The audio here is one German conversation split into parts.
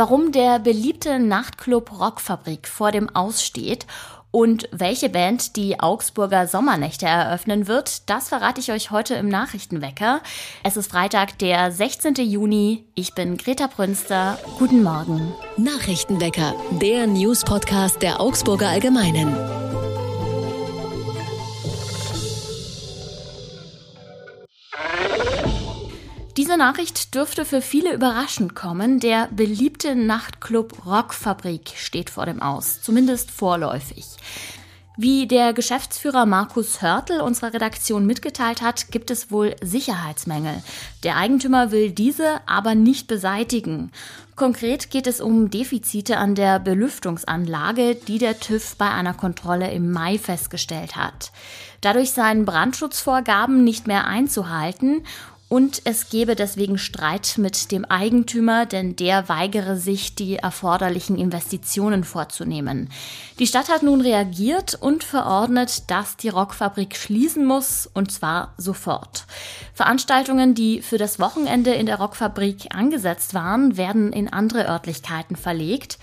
Warum der beliebte Nachtclub Rockfabrik vor dem Aussteht und welche Band die Augsburger Sommernächte eröffnen wird, das verrate ich euch heute im Nachrichtenwecker. Es ist Freitag, der 16. Juni. Ich bin Greta Brünster. Guten Morgen. Nachrichtenwecker, der News-Podcast der Augsburger Allgemeinen. Diese Nachricht dürfte für viele überraschend kommen. Der beliebte Nachtclub Rockfabrik steht vor dem Aus, zumindest vorläufig. Wie der Geschäftsführer Markus Hörtel unserer Redaktion mitgeteilt hat, gibt es wohl Sicherheitsmängel. Der Eigentümer will diese aber nicht beseitigen. Konkret geht es um Defizite an der Belüftungsanlage, die der TÜV bei einer Kontrolle im Mai festgestellt hat. Dadurch seien Brandschutzvorgaben nicht mehr einzuhalten und es gebe deswegen Streit mit dem Eigentümer, denn der weigere sich, die erforderlichen Investitionen vorzunehmen. Die Stadt hat nun reagiert und verordnet, dass die Rockfabrik schließen muss, und zwar sofort. Veranstaltungen, die für das Wochenende in der Rockfabrik angesetzt waren, werden in andere Örtlichkeiten verlegt.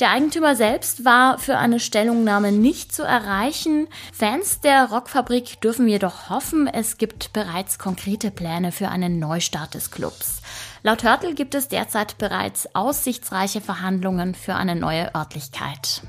Der Eigentümer selbst war für eine Stellungnahme nicht zu erreichen. Fans der Rockfabrik dürfen jedoch hoffen, es gibt bereits konkrete Pläne für einen Neustart des Clubs. Laut Hörtel gibt es derzeit bereits aussichtsreiche Verhandlungen für eine neue Örtlichkeit.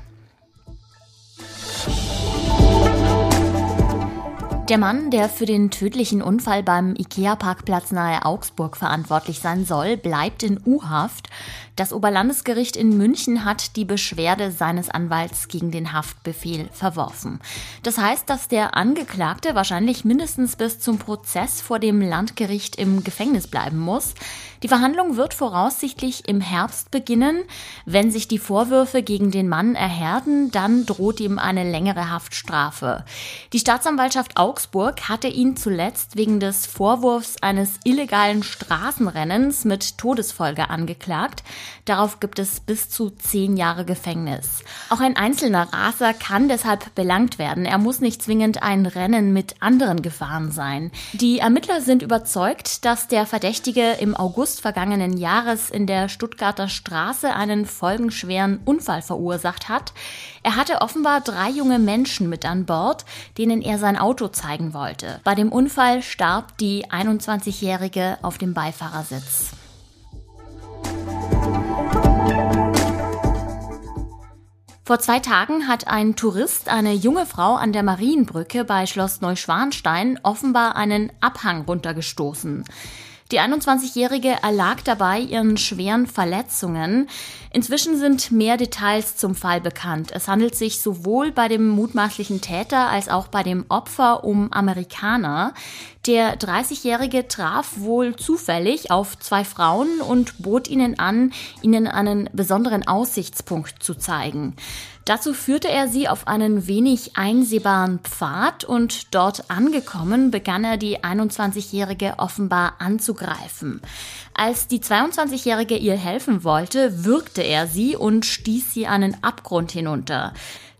Der Mann, der für den tödlichen Unfall beim IKEA-Parkplatz nahe Augsburg verantwortlich sein soll, bleibt in U-Haft. Das Oberlandesgericht in München hat die Beschwerde seines Anwalts gegen den Haftbefehl verworfen. Das heißt, dass der Angeklagte wahrscheinlich mindestens bis zum Prozess vor dem Landgericht im Gefängnis bleiben muss. Die Verhandlung wird voraussichtlich im Herbst beginnen. Wenn sich die Vorwürfe gegen den Mann erhärten, dann droht ihm eine längere Haftstrafe. Die Staatsanwaltschaft Augsburg hatte ihn zuletzt wegen des Vorwurfs eines illegalen Straßenrennens mit Todesfolge angeklagt. Darauf gibt es bis zu zehn Jahre Gefängnis. Auch ein einzelner Raser kann deshalb belangt werden. Er muss nicht zwingend ein Rennen mit anderen gefahren sein. Die Ermittler sind überzeugt, dass der Verdächtige im August vergangenen Jahres in der Stuttgarter Straße einen folgenschweren Unfall verursacht hat. Er hatte offenbar drei junge Menschen mit an Bord, denen er sein Auto zeigen wollte. Bei dem Unfall starb die 21-Jährige auf dem Beifahrersitz. Vor zwei Tagen hat ein Tourist eine junge Frau an der Marienbrücke bei Schloss Neuschwanstein offenbar einen Abhang runtergestoßen. Die 21-Jährige erlag dabei ihren schweren Verletzungen. Inzwischen sind mehr Details zum Fall bekannt. Es handelt sich sowohl bei dem mutmaßlichen Täter als auch bei dem Opfer um Amerikaner. Der 30-Jährige traf wohl zufällig auf zwei Frauen und bot ihnen an, ihnen einen besonderen Aussichtspunkt zu zeigen. Dazu führte er sie auf einen wenig einsehbaren Pfad und dort angekommen begann er die 21-Jährige offenbar anzugreifen. Als die 22-Jährige ihr helfen wollte, würgte er sie und stieß sie einen Abgrund hinunter.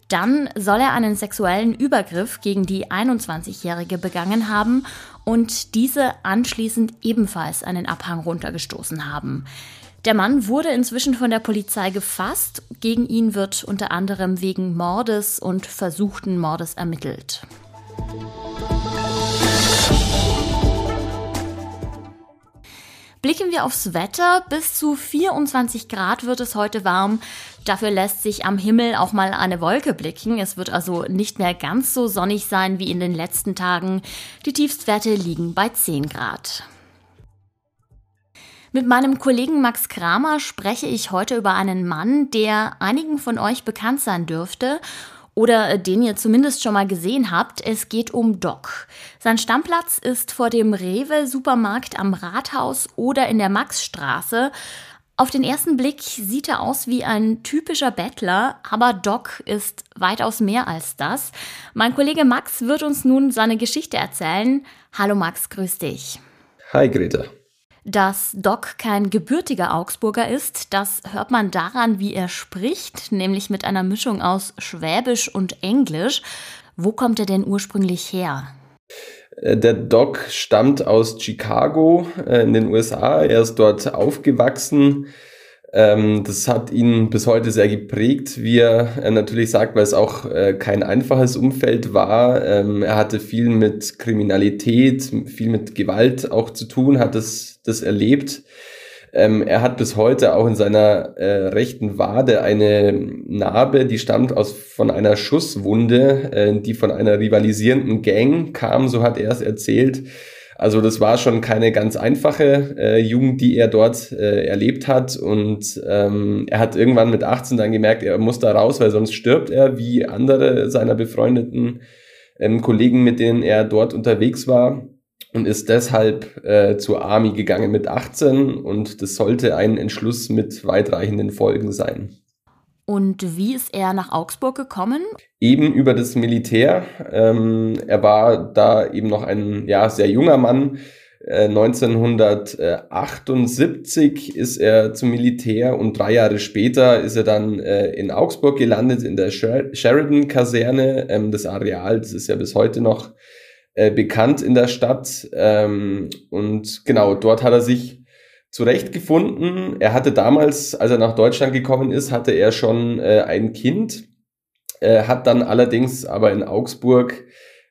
Dann soll er einen sexuellen Übergriff gegen die 21-Jährige begangen haben und diese anschließend ebenfalls einen Abhang runtergestoßen haben. Der Mann wurde inzwischen von der Polizei gefasst. Gegen ihn wird unter anderem wegen Mordes und versuchten Mordes ermittelt. Blicken wir aufs Wetter. Bis zu 24 Grad wird es heute warm. Dafür lässt sich am Himmel auch mal eine Wolke blicken. Es wird also nicht mehr ganz so sonnig sein wie in den letzten Tagen. Die Tiefstwerte liegen bei 10 Grad. Mit meinem Kollegen Max Kramer spreche ich heute über einen Mann, der einigen von euch bekannt sein dürfte oder den ihr zumindest schon mal gesehen habt. Es geht um Doc. Sein Stammplatz ist vor dem Rewe Supermarkt am Rathaus oder in der Maxstraße. Auf den ersten Blick sieht er aus wie ein typischer Bettler, aber Doc ist weitaus mehr als das. Mein Kollege Max wird uns nun seine Geschichte erzählen. Hallo Max, grüß dich. Hi Greta. Dass Doc kein gebürtiger Augsburger ist, das hört man daran, wie er spricht, nämlich mit einer Mischung aus Schwäbisch und Englisch. Wo kommt er denn ursprünglich her? Äh, der Doc stammt aus Chicago äh, in den USA. Er ist dort aufgewachsen. Ähm, das hat ihn bis heute sehr geprägt, wie er natürlich sagt, weil es auch äh, kein einfaches Umfeld war. Ähm, er hatte viel mit Kriminalität, viel mit Gewalt auch zu tun, hat das, das erlebt. Ähm, er hat bis heute auch in seiner äh, rechten Wade eine Narbe, die stammt aus von einer Schusswunde, äh, die von einer rivalisierenden Gang kam, so hat er es erzählt. Also das war schon keine ganz einfache äh, Jugend, die er dort äh, erlebt hat. Und ähm, er hat irgendwann mit 18 dann gemerkt, er muss da raus, weil sonst stirbt er, wie andere seiner befreundeten ähm, Kollegen, mit denen er dort unterwegs war. Und ist deshalb äh, zur Army gegangen mit 18 und das sollte ein Entschluss mit weitreichenden Folgen sein. Und wie ist er nach Augsburg gekommen? Eben über das Militär. Ähm, er war da eben noch ein ja, sehr junger Mann. Äh, 1978 ist er zum Militär und drei Jahre später ist er dann äh, in Augsburg gelandet, in der Sher Sheridan-Kaserne. Ähm, das Areal, das ist ja bis heute noch äh, bekannt in der Stadt. Ähm, und genau, dort hat er sich zurechtgefunden. Er hatte damals, als er nach Deutschland gekommen ist, hatte er schon äh, ein Kind, äh, hat dann allerdings aber in Augsburg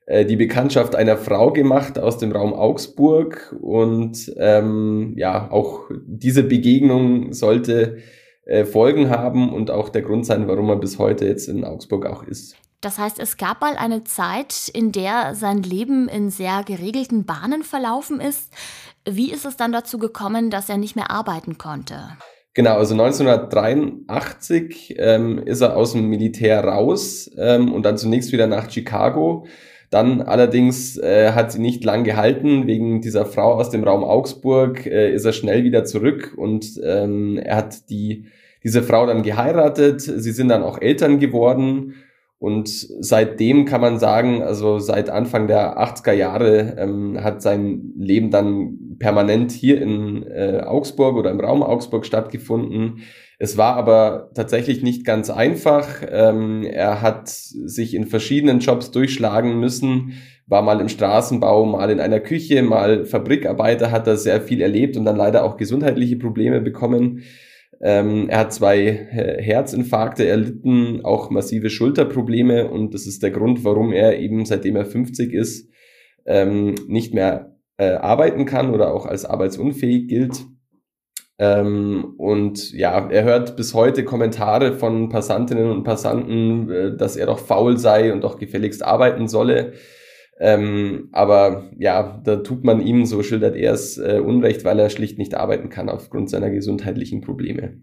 äh, die Bekanntschaft einer Frau gemacht aus dem Raum Augsburg und ähm, ja, auch diese Begegnung sollte äh, Folgen haben und auch der Grund sein, warum er bis heute jetzt in Augsburg auch ist. Das heißt, es gab mal eine Zeit, in der sein Leben in sehr geregelten Bahnen verlaufen ist. Wie ist es dann dazu gekommen, dass er nicht mehr arbeiten konnte? Genau, also 1983 ähm, ist er aus dem Militär raus ähm, und dann zunächst wieder nach Chicago. Dann allerdings äh, hat sie nicht lang gehalten. Wegen dieser Frau aus dem Raum Augsburg äh, ist er schnell wieder zurück und ähm, er hat die, diese Frau dann geheiratet. Sie sind dann auch Eltern geworden und seitdem kann man sagen, also seit Anfang der 80er Jahre ähm, hat sein Leben dann permanent hier in äh, Augsburg oder im Raum Augsburg stattgefunden. Es war aber tatsächlich nicht ganz einfach. Ähm, er hat sich in verschiedenen Jobs durchschlagen müssen, war mal im Straßenbau, mal in einer Küche, mal Fabrikarbeiter, hat er sehr viel erlebt und dann leider auch gesundheitliche Probleme bekommen. Ähm, er hat zwei Herzinfarkte erlitten, auch massive Schulterprobleme und das ist der Grund, warum er eben seitdem er 50 ist, ähm, nicht mehr äh, arbeiten kann oder auch als arbeitsunfähig gilt. Ähm, und ja, er hört bis heute Kommentare von Passantinnen und Passanten, äh, dass er doch faul sei und doch gefälligst arbeiten solle. Ähm, aber ja, da tut man ihm, so schildert er es, äh, Unrecht, weil er schlicht nicht arbeiten kann aufgrund seiner gesundheitlichen Probleme.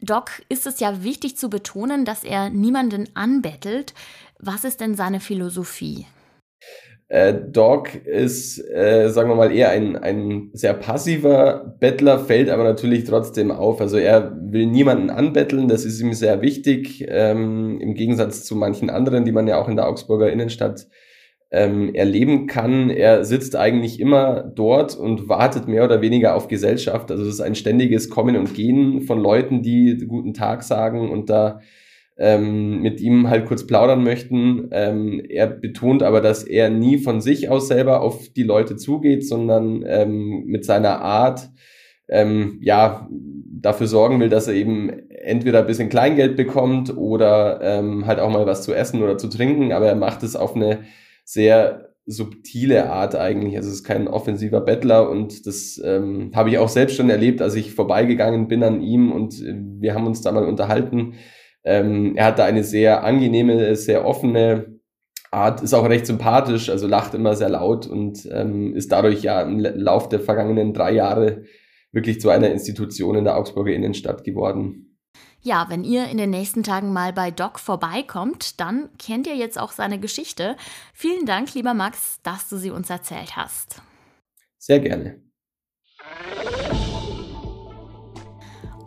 Doc, ist es ja wichtig zu betonen, dass er niemanden anbettelt. Was ist denn seine Philosophie? Äh, Doc ist, äh, sagen wir mal, eher ein, ein sehr passiver Bettler, fällt aber natürlich trotzdem auf. Also er will niemanden anbetteln, das ist ihm sehr wichtig, ähm, im Gegensatz zu manchen anderen, die man ja auch in der Augsburger Innenstadt ähm, erleben kann. Er sitzt eigentlich immer dort und wartet mehr oder weniger auf Gesellschaft. Also es ist ein ständiges Kommen und Gehen von Leuten, die guten Tag sagen und da ähm, mit ihm halt kurz plaudern möchten. Ähm, er betont aber, dass er nie von sich aus selber auf die Leute zugeht, sondern ähm, mit seiner Art ähm, ja dafür sorgen will, dass er eben entweder ein bisschen Kleingeld bekommt oder ähm, halt auch mal was zu essen oder zu trinken, aber er macht es auf eine sehr subtile Art eigentlich. Also es ist kein offensiver Bettler und das ähm, habe ich auch selbst schon erlebt, als ich vorbeigegangen bin an ihm und äh, wir haben uns da mal unterhalten. Ähm, er hat da eine sehr angenehme, sehr offene Art, ist auch recht sympathisch, also lacht immer sehr laut und ähm, ist dadurch ja im Lauf der vergangenen drei Jahre wirklich zu einer Institution in der Augsburger Innenstadt geworden. Ja, wenn ihr in den nächsten Tagen mal bei Doc vorbeikommt, dann kennt ihr jetzt auch seine Geschichte. Vielen Dank, lieber Max, dass du sie uns erzählt hast. Sehr gerne.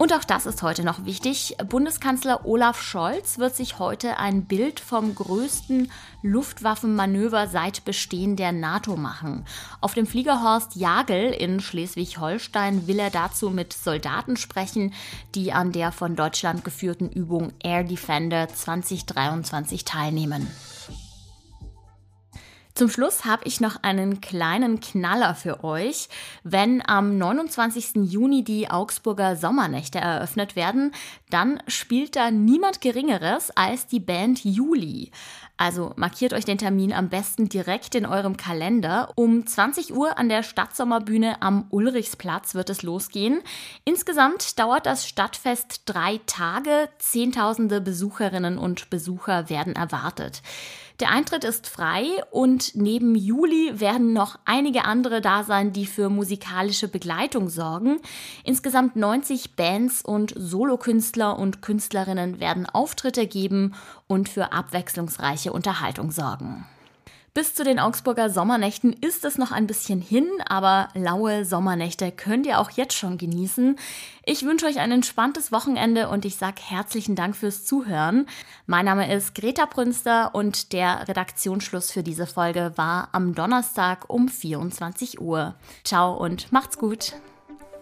Und auch das ist heute noch wichtig. Bundeskanzler Olaf Scholz wird sich heute ein Bild vom größten Luftwaffenmanöver seit Bestehen der NATO machen. Auf dem Fliegerhorst Jagel in Schleswig-Holstein will er dazu mit Soldaten sprechen, die an der von Deutschland geführten Übung Air Defender 2023 teilnehmen. Zum Schluss habe ich noch einen kleinen Knaller für euch. Wenn am 29. Juni die Augsburger Sommernächte eröffnet werden, dann spielt da niemand Geringeres als die Band Juli. Also markiert euch den Termin am besten direkt in eurem Kalender. Um 20 Uhr an der Stadtsommerbühne am Ulrichsplatz wird es losgehen. Insgesamt dauert das Stadtfest drei Tage. Zehntausende Besucherinnen und Besucher werden erwartet. Der Eintritt ist frei und neben Juli werden noch einige andere da sein, die für musikalische Begleitung sorgen. Insgesamt 90 Bands und Solokünstler und Künstlerinnen werden Auftritte geben und für abwechslungsreiche Unterhaltung sorgen. Bis zu den Augsburger Sommernächten ist es noch ein bisschen hin, aber laue Sommernächte könnt ihr auch jetzt schon genießen. Ich wünsche euch ein entspanntes Wochenende und ich sage herzlichen Dank fürs Zuhören. Mein Name ist Greta Brünster und der Redaktionsschluss für diese Folge war am Donnerstag um 24 Uhr. Ciao und macht's gut.